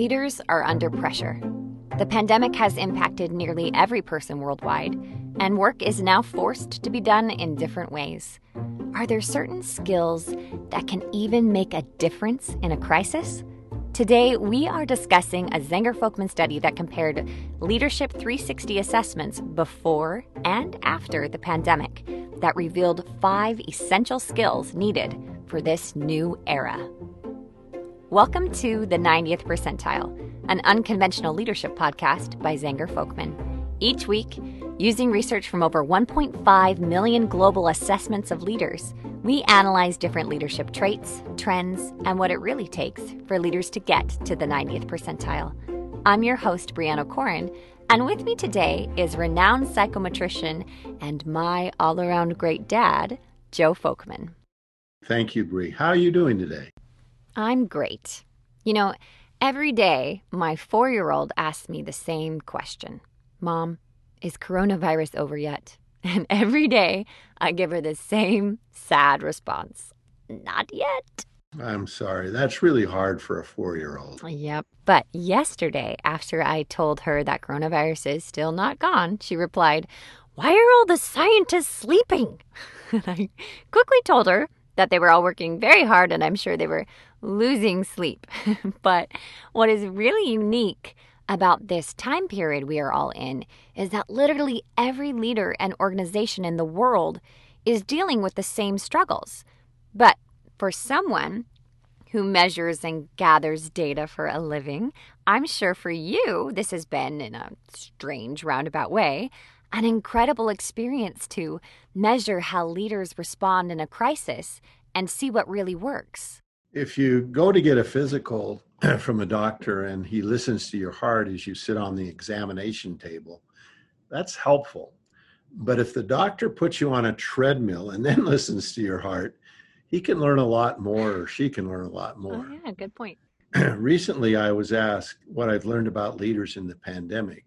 Leaders are under pressure. The pandemic has impacted nearly every person worldwide, and work is now forced to be done in different ways. Are there certain skills that can even make a difference in a crisis? Today, we are discussing a Zenger Folkman study that compared Leadership 360 assessments before and after the pandemic that revealed five essential skills needed for this new era. Welcome to the 90th Percentile, an unconventional leadership podcast by Zenger Folkman. Each week, using research from over 1.5 million global assessments of leaders, we analyze different leadership traits, trends, and what it really takes for leaders to get to the 90th percentile. I'm your host, Brianna Corin, and with me today is renowned psychometrician and my all around great dad, Joe Folkman. Thank you, Brie. How are you doing today? I'm great. You know, every day my four year old asks me the same question Mom, is coronavirus over yet? And every day I give her the same sad response Not yet. I'm sorry. That's really hard for a four year old. Yep. But yesterday, after I told her that coronavirus is still not gone, she replied, Why are all the scientists sleeping? and I quickly told her that they were all working very hard and I'm sure they were losing sleep. but what is really unique about this time period we are all in is that literally every leader and organization in the world is dealing with the same struggles. But for someone who measures and gathers data for a living, I'm sure for you, this has been, in a strange roundabout way, an incredible experience to measure how leaders respond in a crisis and see what really works if you go to get a physical from a doctor and he listens to your heart as you sit on the examination table, that's helpful. But if the doctor puts you on a treadmill and then listens to your heart, he can learn a lot more or she can learn a lot oh, more. Oh, yeah, good point. Recently, I was asked what I've learned about leaders in the pandemic.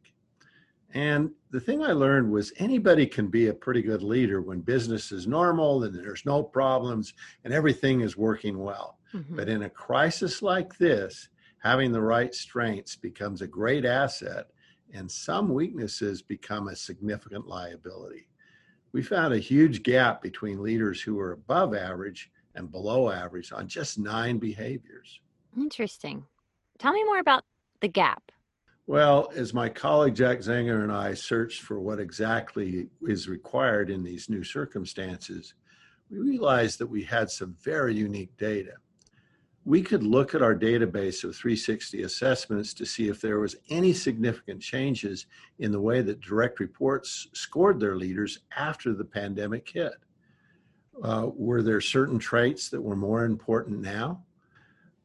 And the thing I learned was anybody can be a pretty good leader when business is normal and there's no problems and everything is working well. Mm-hmm. But in a crisis like this, having the right strengths becomes a great asset, and some weaknesses become a significant liability. We found a huge gap between leaders who were above average and below average on just nine behaviors. Interesting. Tell me more about the gap. Well, as my colleague Jack Zenger and I searched for what exactly is required in these new circumstances, we realized that we had some very unique data. We could look at our database of 360 assessments to see if there was any significant changes in the way that direct reports scored their leaders after the pandemic hit. Uh, were there certain traits that were more important now?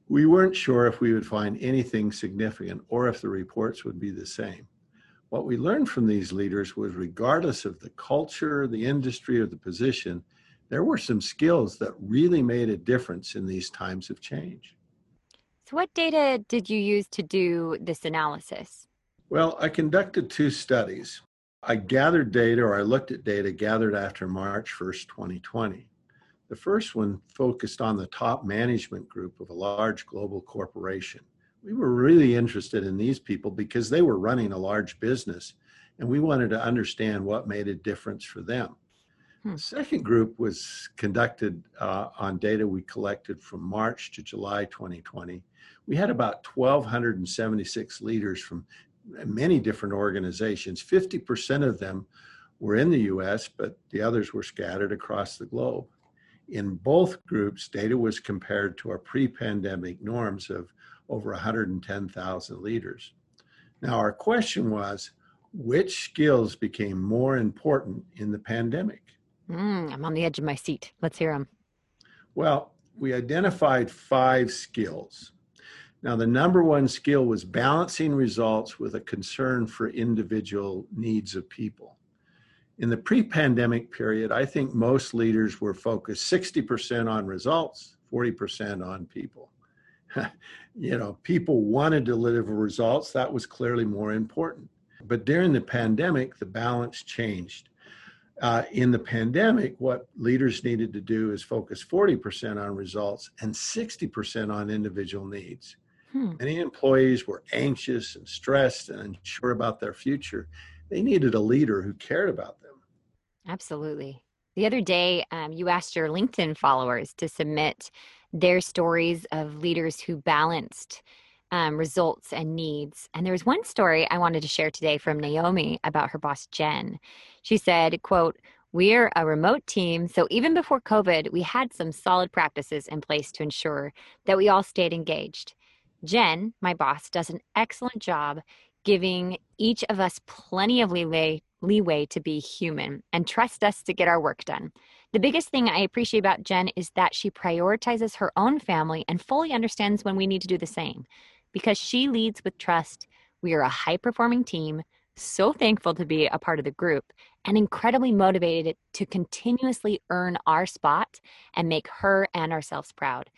We weren't sure if we would find anything significant or if the reports would be the same. What we learned from these leaders was regardless of the culture, the industry, or the position, there were some skills that really made a difference in these times of change. So, what data did you use to do this analysis? Well, I conducted two studies. I gathered data, or I looked at data gathered after March 1st, 2020. The first one focused on the top management group of a large global corporation. We were really interested in these people because they were running a large business and we wanted to understand what made a difference for them. Hmm. The second group was conducted uh, on data we collected from March to July 2020. We had about 1,276 leaders from many different organizations. 50% of them were in the US, but the others were scattered across the globe. In both groups, data was compared to our pre pandemic norms of over 110,000 leaders. Now, our question was which skills became more important in the pandemic? Mm, I'm on the edge of my seat. Let's hear them. Well, we identified five skills. Now, the number one skill was balancing results with a concern for individual needs of people in the pre-pandemic period, I think most leaders were focused 60% on results, 40% on people. you know, people wanted to deliver results. That was clearly more important. But during the pandemic, the balance changed. Uh, in the pandemic, what leaders needed to do is focus 40% on results and 60% on individual needs. Hmm. Many employees were anxious and stressed and unsure about their future. They needed a leader who cared about them. Absolutely. The other day, um, you asked your LinkedIn followers to submit their stories of leaders who balanced um, results and needs. And there was one story I wanted to share today from Naomi about her boss, Jen. She said, quote, we're a remote team, so even before COVID, we had some solid practices in place to ensure that we all stayed engaged. Jen, my boss, does an excellent job giving each of us plenty of leeway, leeway to be human and trust us to get our work done. The biggest thing I appreciate about Jen is that she prioritizes her own family and fully understands when we need to do the same. Because she leads with trust, we are a high performing team so thankful to be a part of the group and incredibly motivated to continuously earn our spot and make her and ourselves proud.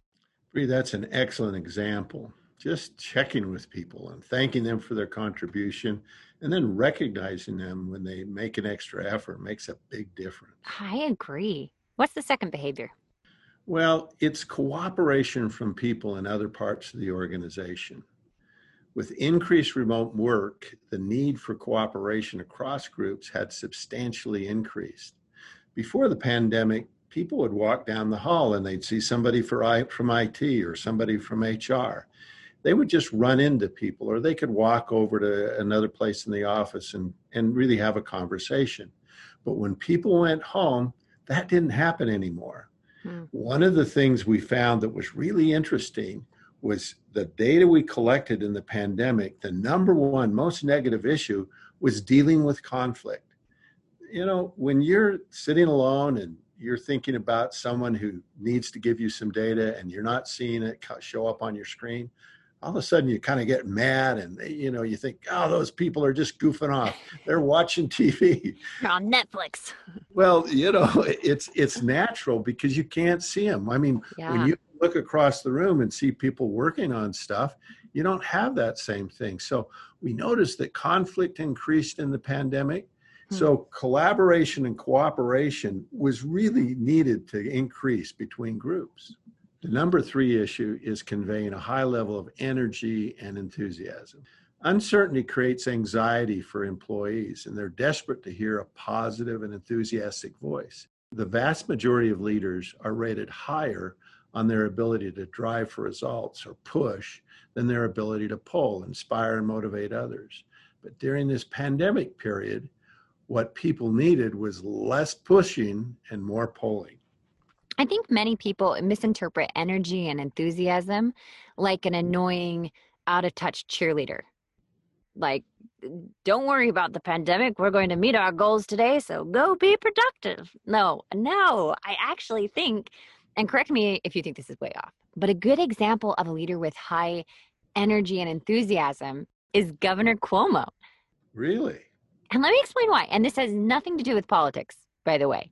Bree, that's an excellent example. Just checking with people and thanking them for their contribution and then recognizing them when they make an extra effort makes a big difference. I agree. What's the second behavior? Well, it's cooperation from people in other parts of the organization. With increased remote work, the need for cooperation across groups had substantially increased. Before the pandemic, people would walk down the hall and they'd see somebody from IT or somebody from HR. They would just run into people, or they could walk over to another place in the office and, and really have a conversation. But when people went home, that didn't happen anymore. Hmm. One of the things we found that was really interesting was the data we collected in the pandemic, the number one most negative issue was dealing with conflict. You know, when you're sitting alone and you're thinking about someone who needs to give you some data and you're not seeing it show up on your screen, all of a sudden you kind of get mad and you know you think oh those people are just goofing off they're watching tv they're on netflix well you know it's it's natural because you can't see them i mean yeah. when you look across the room and see people working on stuff, you don't have that same thing. So we noticed that conflict increased in the pandemic. Hmm. So collaboration and cooperation was really needed to increase between groups. The number three issue is conveying a high level of energy and enthusiasm. Uncertainty creates anxiety for employees, and they're desperate to hear a positive and enthusiastic voice. The vast majority of leaders are rated higher on their ability to drive for results or push than their ability to pull, inspire, and motivate others. But during this pandemic period, what people needed was less pushing and more pulling. I think many people misinterpret energy and enthusiasm like an annoying, out of touch cheerleader. Like, don't worry about the pandemic. We're going to meet our goals today, so go be productive. No, no, I actually think and correct me if you think this is way off, but a good example of a leader with high energy and enthusiasm is Governor Cuomo. Really? And let me explain why. And this has nothing to do with politics, by the way.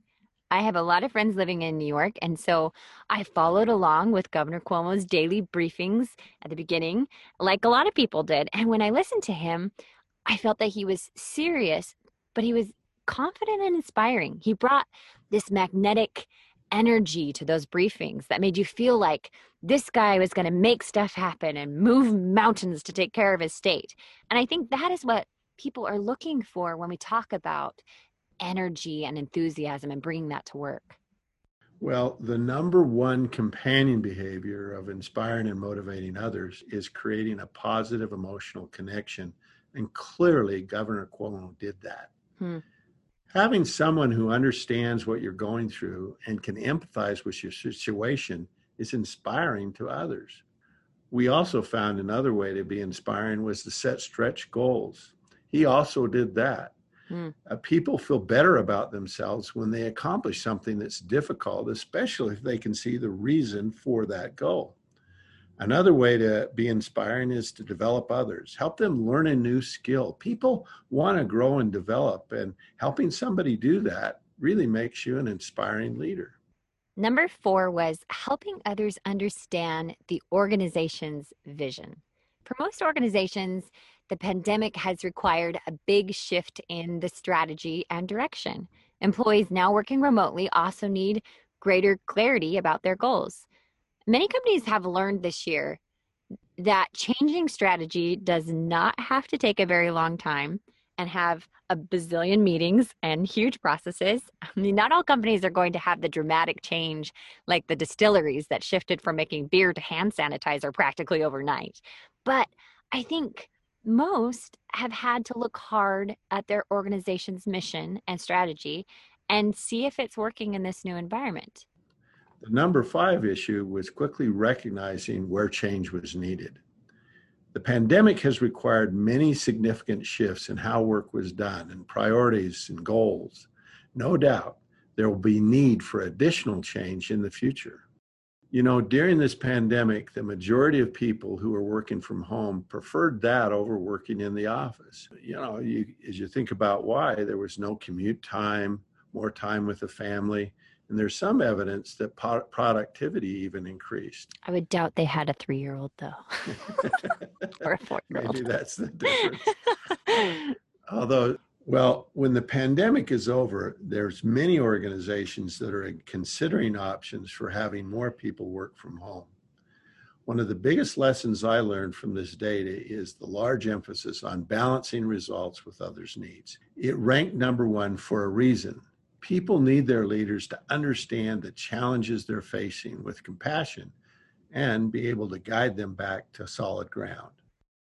I have a lot of friends living in New York, and so I followed along with Governor Cuomo's daily briefings at the beginning, like a lot of people did. And when I listened to him, I felt that he was serious, but he was confident and inspiring. He brought this magnetic energy to those briefings that made you feel like this guy was going to make stuff happen and move mountains to take care of his state. And I think that is what people are looking for when we talk about energy and enthusiasm and bringing that to work. Well, the number one companion behavior of inspiring and motivating others is creating a positive emotional connection. And clearly, Governor Cuomo did that. Hmm having someone who understands what you're going through and can empathize with your situation is inspiring to others. We also found another way to be inspiring was to set stretch goals. He also did that. Mm. Uh, people feel better about themselves when they accomplish something that's difficult, especially if they can see the reason for that goal. Another way to be inspiring is to develop others, help them learn a new skill. People want to grow and develop, and helping somebody do that really makes you an inspiring leader. Number four was helping others understand the organization's vision. For most organizations, the pandemic has required a big shift in the strategy and direction. Employees now working remotely also need greater clarity about their goals many companies have learned this year that changing strategy does not have to take a very long time and have a bazillion meetings and huge processes. I mean, not all companies are going to have the dramatic change like the distilleries that shifted from making beer to hand sanitizer practically overnight. But I think most have had to look hard at their organization's mission and strategy and see if it's working in this new environment. The number five issue was quickly recognizing where change was needed. The pandemic has required many significant shifts in how work was done and priorities and goals. No doubt there will be need for additional change in the future. You know, during this pandemic, the majority of people who are working from home preferred that over working in the office. You know, you, as you think about why, there was no commute time, more time with the family, and there's some evidence that productivity even increased. I would doubt they had a three year old, though, or a four year old. Maybe that's the difference. Although, well, when the pandemic is over, there's many organizations that are considering options for having more people work from home. One of the biggest lessons I learned from this data is the large emphasis on balancing results with others' needs. It ranked number one for a reason people need their leaders to understand the challenges they're facing with compassion and be able to guide them back to solid ground.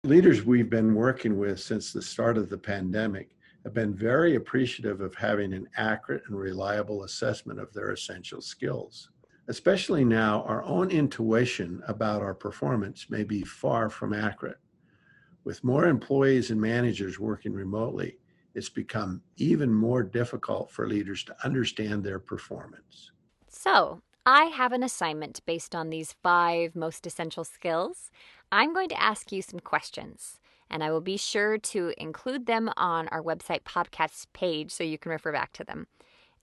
Leaders we've been working with since the start of the pandemic have been very appreciative of having an accurate and reliable assessment of their essential skills. Especially now, our own intuition about our performance may be far from accurate. With more employees and managers working remotely, it's become even more difficult for leaders to understand their performance. So, I have an assignment based on these five most essential skills. I'm going to ask you some questions, and I will be sure to include them on our website podcast page so you can refer back to them.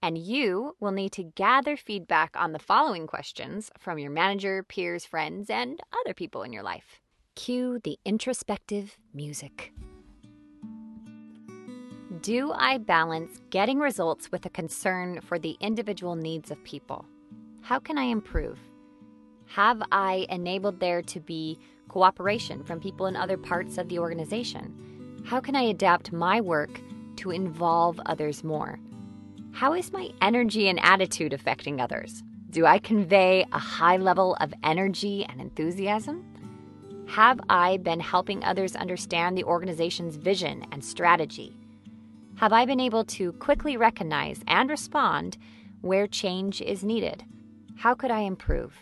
And you will need to gather feedback on the following questions from your manager, peers, friends, and other people in your life. Cue the introspective music. Do I balance getting results with a concern for the individual needs of people? How can I improve? Have I enabled there to be cooperation from people in other parts of the organization? How can I adapt my work to involve others more? How is my energy and attitude affecting others? Do I convey a high level of energy and enthusiasm? Have I been helping others understand the organization's vision and strategy? have I been able to quickly recognize and respond where change is needed? How could I improve?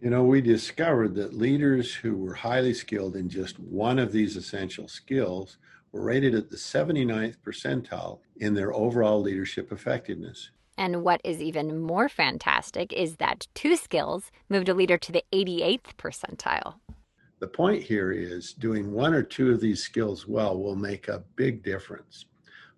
You know, we discovered that leaders who were highly skilled in just one of these essential skills were rated at the 79th percentile in their overall leadership effectiveness. And what is even more fantastic is that two skills moved a leader to the 88th percentile. The point here is doing one or two of these skills well will make a big difference.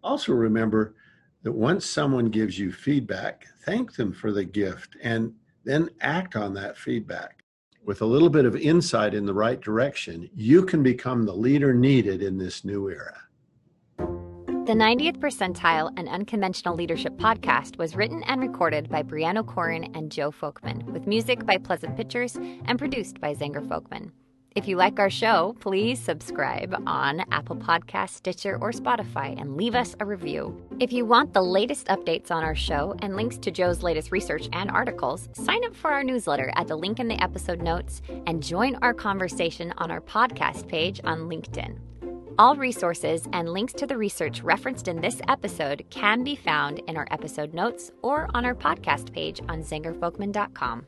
Also, remember that once someone gives you feedback, thank them for the gift and then act on that feedback. With a little bit of insight in the right direction, you can become the leader needed in this new era. The 90th Percentile and Unconventional Leadership podcast was written and recorded by Brianna Corin and Joe Folkman, with music by Pleasant Pictures and produced by Zenger Folkman. If you like our show, please subscribe on Apple Podcasts, Stitcher, or Spotify and leave us a review. If you want the latest updates on our show and links to Joe's latest research and articles, sign up for our newsletter at the link in the episode notes and join our conversation on our podcast page on LinkedIn. All resources and links to the research referenced in this episode can be found in our episode notes or on our podcast page on zengerfolkman.com.